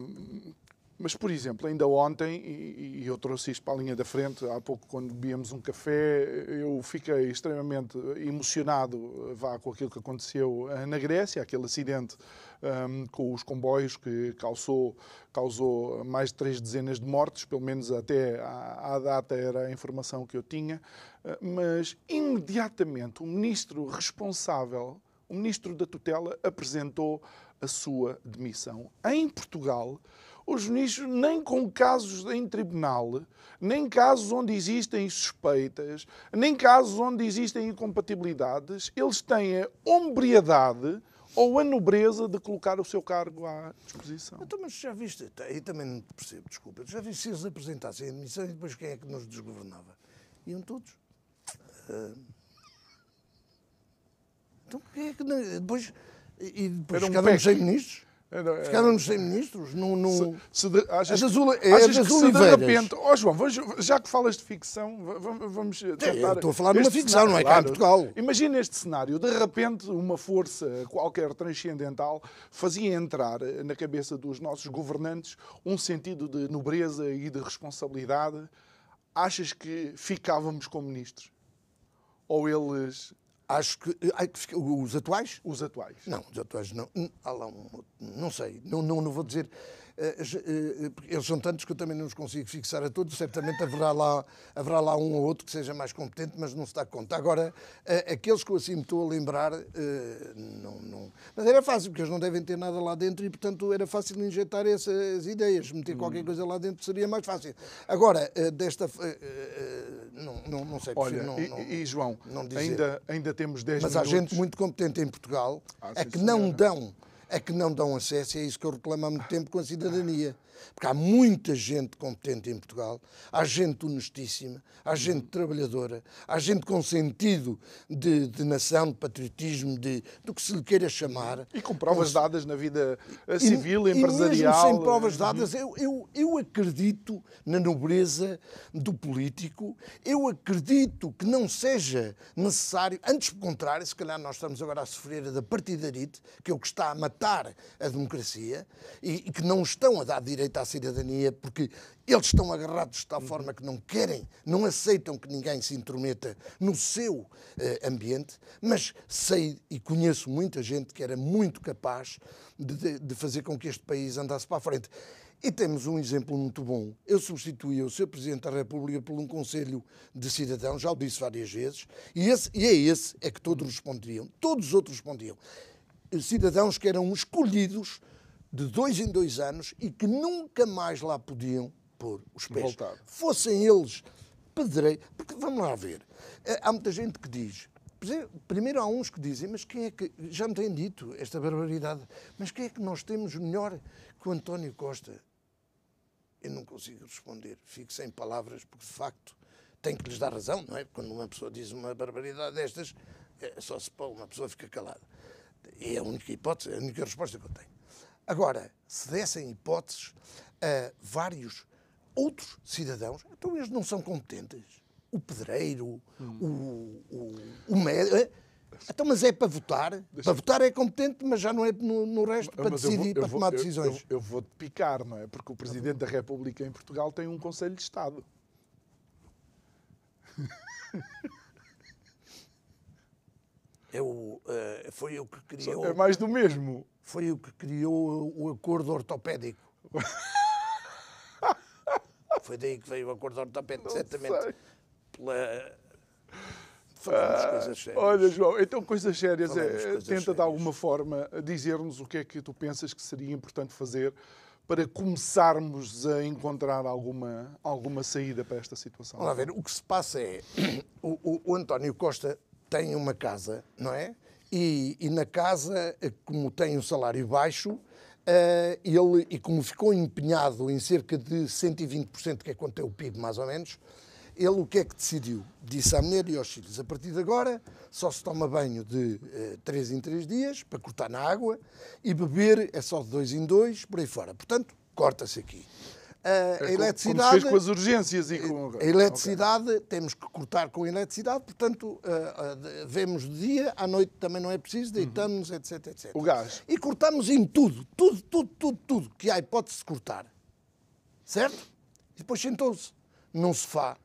Mas, por exemplo, ainda ontem, e e eu trouxe isto para a linha da frente, há pouco, quando bebíamos um café, eu fiquei extremamente emocionado vá, com aquilo que aconteceu eh, na Grécia, aquele acidente ahm, com os comboios que causou, causou mais de três dezenas de mortes, pelo menos até à, à data era a informação que eu tinha. Ah, Mas, imediatamente, o ministro responsável o ministro da tutela apresentou a sua demissão. Em Portugal, os ministros, nem com casos em tribunal, nem casos onde existem suspeitas, nem casos onde existem incompatibilidades, eles têm a hombridade ou a nobreza de colocar o seu cargo à disposição. Então, mas já viste, aí também não te percebo, desculpa, já viste se eles apresentassem a admissão e depois quem é que nos desgovernava? Iam todos. Ah, Então, quem é que depois E depois Era um ficávamos PEC. sem ministros. Era- era- Ficávamos sem ministros. No, no... Se de, achas, A é a achas que se de repente, ó João, vamos- já que falas de ficção, va- va- vamos tentar. eu estou a falar de uma este ficção, cenário, não é cá em Portugal. Imagina este cenário, de repente uma força qualquer transcendental fazia entrar na cabeça dos nossos governantes um sentido de nobreza e de responsabilidade. Achas que ficávamos como ministros? Ou eles, Acho que, os atuais? os atuais? Não, os atuais não. Hum, um, outro, não sei, não, não, não vou dizer. Eh, eh, eh, eles são tantos que eu também não os consigo fixar a todos. Certamente haverá lá, haverá lá um ou outro que seja mais competente, mas não se dá conta. Agora, aqueles que eu assim me estou a lembrar, não, não. Mas era fácil, porque eles não devem ter nada lá dentro e, portanto, era fácil injetar essas ideias. Meter qualquer coisa lá dentro seria mais fácil. Agora, desta. não, não, não sei, Olha, não, e, não- e, João, não dizer. ainda, ainda temos 10 Mas há minutos. gente muito competente em Portugal Ah, é sim, que não dão, é que não dão acesso, e é isso que eu reclamo há muito tempo com a cidadania. Porque há muita gente competente em Portugal, há gente honestíssima, há gente trabalhadora, há gente com sentido de, de nação, de patriotismo, de, do que se lhe queira chamar. E com provas dadas na vida eh, E- civil, e empresarial. mesmo sem provas eh, dadas, eu, eu, eu acredito na nobreza do político, eu acredito que não seja necessário, antes pelo contrário, se calhar nós estamos agora a sofrer da partidarite, que é o que está a matar a democracia, e, e que não estão a dar direito à cidadania, porque eles estão agarrados de tal forma que não querem, não aceitam que ninguém se intrometa no seu eh, ambiente, mas sei e conheço muita gente que era muito capaz de, de- fazer com que este país andasse para a frente. E temos um exemplo muito bom. Eu substituí o Sr. Presidente da República por um Conselho de Cidadãos, já o disse várias vezes, e, esse, e é esse é que todos respondiam. Todos os outros respondiam. Cidadãos que eram escolhidos de dois em dois anos e que nunca mais lá podiam pôr os pés. Voltar. Fossem eles pedreiros. Porque vamos lá ver. Eh, Há muita gente que diz. Primeiro há uns que dizem, mas quem é que. Já me têm dito esta barbaridade. Mas quem é que nós temos melhor que o António Costa? Eu não consigo responder. Fico sem palavras, porque de facto tenho que lhes dar razão, não é? Quando uma pessoa diz uma barbaridade destas, é só se pôr, uma pessoa fica calada. É a única hipótese, é a única resposta que eu tenho. Agora, se dessem hipóteses a vários outros cidadãos, então eles não são competentes. O pedreiro, o, o, o médico. é? Então, mas é para votar. Para votar é competente, mas já não é no, no resto para Mas vou- decidir, eu para vou- tomar eu- decisões. Eu, eu vou-te picar, não é? Porque o Presidente da República em Portugal tem um Conselho de Estado. É o, eh, foi o que criou, É mais do mesmo. foi o que criou o acordo ortopédico. foi daí que veio o acordo ortopédico, certamente. Pela... Falamos coisas sérias. Ah, Olha, João, então coisas sérias. Falamos é, coisas tenta de sérias. alguma forma dizer-nos o que é que tu pensas que seria importante fazer para começarmos a encontrar alguma, alguma saída para esta situação. Lá ver, o que se passa é, o, o- o António Costa tem uma casa, não é? E, e na casa, eh, como tem um salário baixo, eh, ele, e como ficou empenhado em cerca de 120%, que é quanto é o PIB mais ou menos, ele o que é que decidiu? Disse à mulher e aos filhos, a partir de agora só se toma banho de eh, três em três dias, para cortar na água, e beber é só de dois em dois, por aí fora. Portanto, corta-se aqui. A, É eletricidade... Como se fez com as urgências e com... A eletricidade, temos que cortar com a eletricidade, portanto, de- vemos de dia, à noite também não é preciso, deitamos, etc, etc. O gás. E cortamos em tudo, tudo, tudo, tudo, tudo, que há hipótese de cortar. Certo? E depois sentou-se num sofá,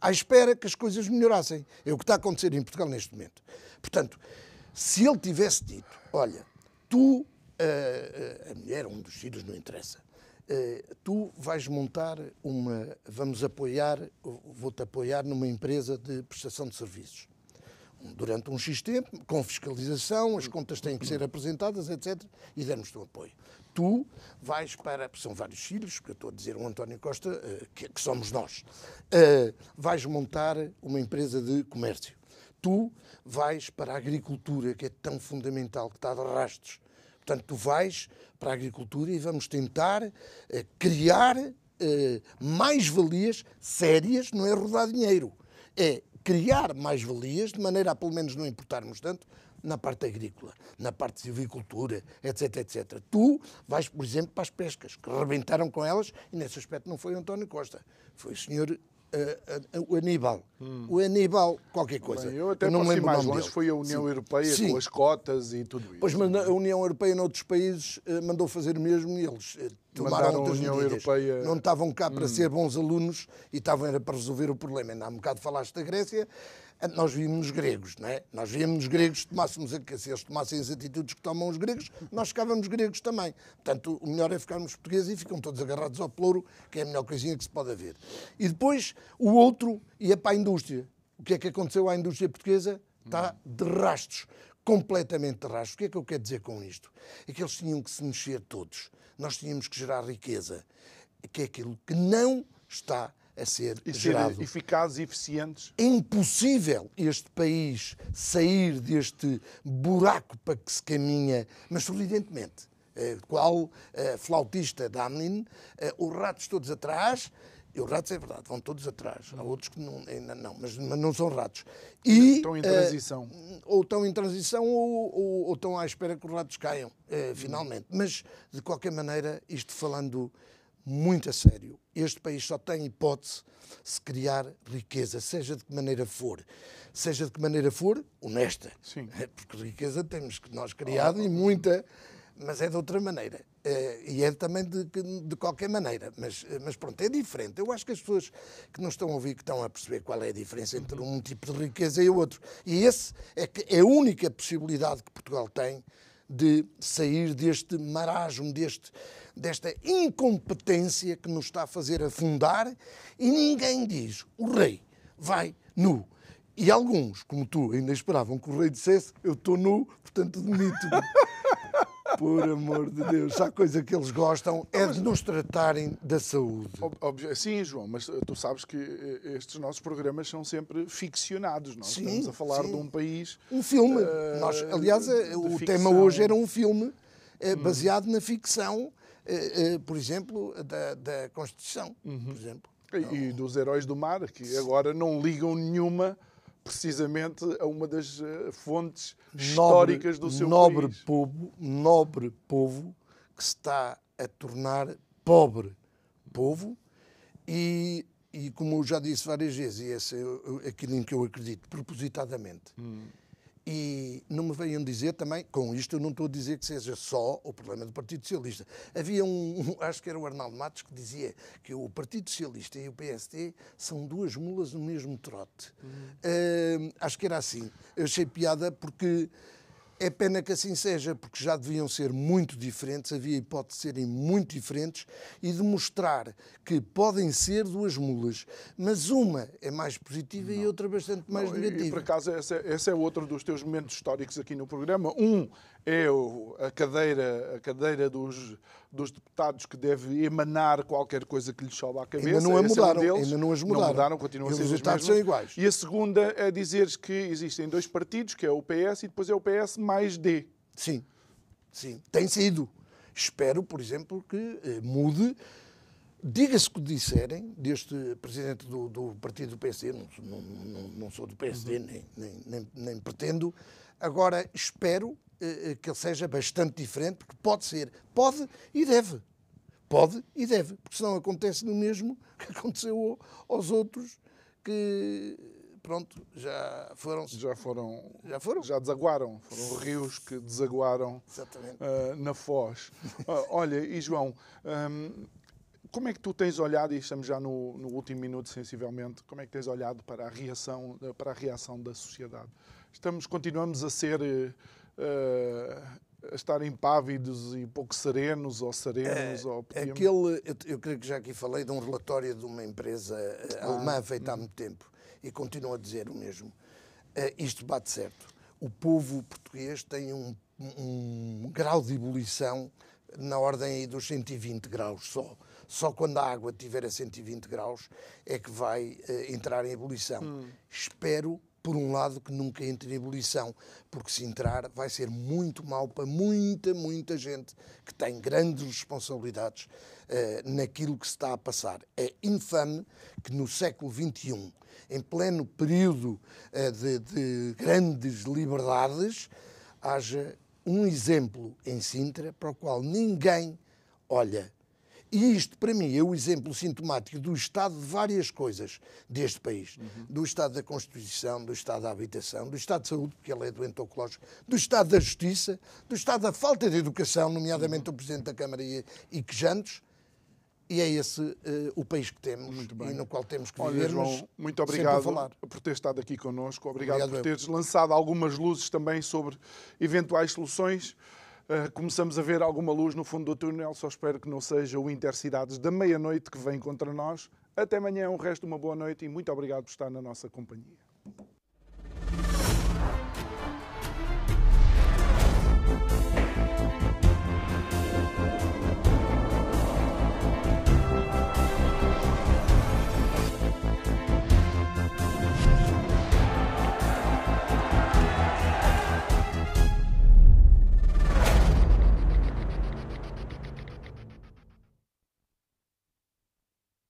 à espera que as coisas melhorassem. É o que está a acontecer em Portugal neste momento. Portanto, se ele tivesse dito, olha, tu, ah, ah, a mulher, um dos filhos, não interessa, tu vais montar uma. Vamos apoiar, vou-te apoiar numa empresa de prestação de serviços. Durante um X tempo, com fiscalização, as contas têm que ser apresentadas, etc. E damos-te o apoio. Tu vais para. São vários filhos, porque eu estou a dizer o António Costa, eh, que, que somos nós. Eh, vais montar uma empresa de comércio. Tu vais para a agricultura, que é tão fundamental, que está de rastros. Portanto, tu vais para a agricultura e vamos tentar eh, criar eh, mais-valias sérias, não é rodar dinheiro. É criar mais-valias, de maneira a pelo menos não importarmos tanto na parte agrícola, na parte de silvicultura, etc, etc. Tu vais, por exemplo, para as pescas, que rebentaram com elas, e nesse aspecto não foi o António Costa, foi o senhor uh, uh, o Aníbal. Hum. O Aníbal, qualquer coisa. Bem, eu até eu não me lembro mais longe, foi a União Sim. Europeia Sim. com as cotas e tudo isso. Pois, mas a União Europeia noutros países uh, mandou fazer o mesmo e eles tomaram outras União medidas. Europeia... Não estavam cá para hum. ser bons alunos e estavam era para resolver o problema. Ainda há um bocado falaste da Grécia, nós víamos os gregos, não é? Nós víamos os gregos, tomássemos, se eles tomassem as atitudes que tomam os gregos, nós ficávamos gregos também. Portanto, o melhor é ficarmos portugueses e ficam todos agarrados ao pelouro, que é a melhor coisinha que se pode haver. E depois, o outro ia para a indústria. O que é que aconteceu à indústria portuguesa? Está de rastros, completamente de rastros. O que é que eu quero dizer com isto? É que eles tinham que se mexer todos. Nós tínhamos que gerar riqueza, que é aquilo que não está a ser e gerado. Ser eficazes e eficientes. É impossível este país sair deste buraco para que se caminha, mas sorridentemente. Eh, qual eh, flautista Damlin, eh, os ratos todos atrás, e os ratos é verdade, vão todos atrás. Há outros que não, ainda não, mas, mas não são ratos. E, estão em transição. Uh, ou estão em transição ou, ou, ou, estão à espera que os ratos caiam, uh, finalmente. Mas, de qualquer maneira, isto falando muito a sério. Este país só tem hipótese se criar riqueza, seja de que maneira for. Seja de que maneira for, honesta. Sim. É, porque riqueza temos que nós criado oh. e muita, mas é de outra maneira. É, e é também de, de qualquer maneira. Mas, mas pronto, é diferente. Eu acho que as pessoas que não estão a ouvir que estão a perceber qual é a diferença entre uhum. um tipo de riqueza e outro. E esse é, que é a única possibilidade que Portugal tem de sair deste marasmo, deste, desta incompetência que nos está a fazer afundar e ninguém diz o rei vai nu. E alguns, como tu, ainda esperavam que o rei dissesse eu estou nu, portanto demito-me. Por amor de Deus, a coisa que eles gostam é de nos tratarem da saúde. Sim, João, mas tu sabes que eh, estes nossos programas são sempre ficcionados. Nós sim, estamos a falar sim. de um país. Um filme. Uh, Nós, aliás, o ficção. tema hoje era um filme uh, baseado hum. na ficção, uh, por exemplo, da, da Constituição. Uhum. Por exemplo. E, e dos heróis do mar, que agora não ligam nenhuma precisamente a uma das eh, fontes nobre, históricas do seu nobre país. Povo, nobre povo que se está a tornar pobre povo e, e como eu já disse várias vezes, e esse é aquilo em que eu acredito, propositadamente, hum. E não me venham dizer também, com isto eu não estou a dizer que seja só o problema do Partido Socialista. Havia um, acho que era o Arnaldo Matos, que dizia que o Partido Socialista e o PSD são duas mulas no mesmo trote. Uhum. Uh, acho que era assim. Eu achei piada porque é pena que assim seja, porque já deviam ser muito diferentes, havia hipótese de serem muito diferentes e demonstrar que podem ser duas mulas, mas uma é mais positiva não. e outra bastante mais não, negativa. E, por acaso, esse é, esse é outro dos teus momentos históricos aqui no programa. Um é a cadeira, a cadeira dos, dos deputados que deve emanar qualquer coisa que lhes sobe à cabeça. Ainda não a mudaram, é um ainda não as mudaram. Não mudaram, continuam a ser os resultados são iguais. E a segunda é dizeres que existem dois partidos, que é o PS e depois é o PS mais D. Sim, sim, tem sido. Espero, por exemplo, que eh, mude. Diga-se o que disserem deste presidente do, do partido do PSD, não, não, não, não sou do PSD, uhum. nem, nem, nem, nem pretendo. Agora, espero que ele seja bastante diferente, porque pode ser, pode e deve. Pode e deve, porque senão acontece no mesmo que aconteceu aos outros que pronto, já foram já foram já foram já desaguaram, foram rios que desaguaram uh, na Foz. Uh, olha, e João, um, como é que tu tens olhado, e estamos já no, no, último minuto sensivelmente, como é que tens olhado para a reação, para a reação da sociedade? Estamos, continuamos a ser uh, a estar impávidos e pouco serenos ou serenos? É, ou aquele, eu, eu, creio que já aqui falei de um relatório de uma empresa eh, ah, alemã feita há muito tempo e continuo a dizer o mesmo. Uh, isto bate certo. O povo português tem um, um grau de ebulição na ordem dos 120 graus só. Só quando a água estiver a 120 graus é que vai uh, entrar em ebulição. Hum. Espero por um lado, que nunca entre em ebulição, porque se entrar vai ser muito mal para muita, muita gente que tem grandes responsabilidades uh, naquilo que se está a passar. É infame que no século XXI, em pleno período uh, de, de, grandes liberdades, haja um exemplo em Sintra para o qual ninguém olha. E isto, para mim, é o exemplo sintomático do estado de várias coisas deste país. Uhum. Do estado da Constituição, do estado da habitação, do estado de saúde, porque ele é doente oncológico, do estado da justiça, do estado da falta de educação, nomeadamente uhum. o Presidente da Câmara e, e quejantes, e é esse uh, o país que temos e no qual temos que viver. João, muito obrigado por ter estado aqui connosco. Obrigado, obrigado por teres eu. lançado algumas luzes também sobre eventuais soluções. Uh, começamos a ver alguma luz no fundo do túnel. Só espero que não seja o Intercidades da meia-noite que vem contra nós. Até amanhã, um resto de uma boa noite e muito obrigado por estar na nossa companhia.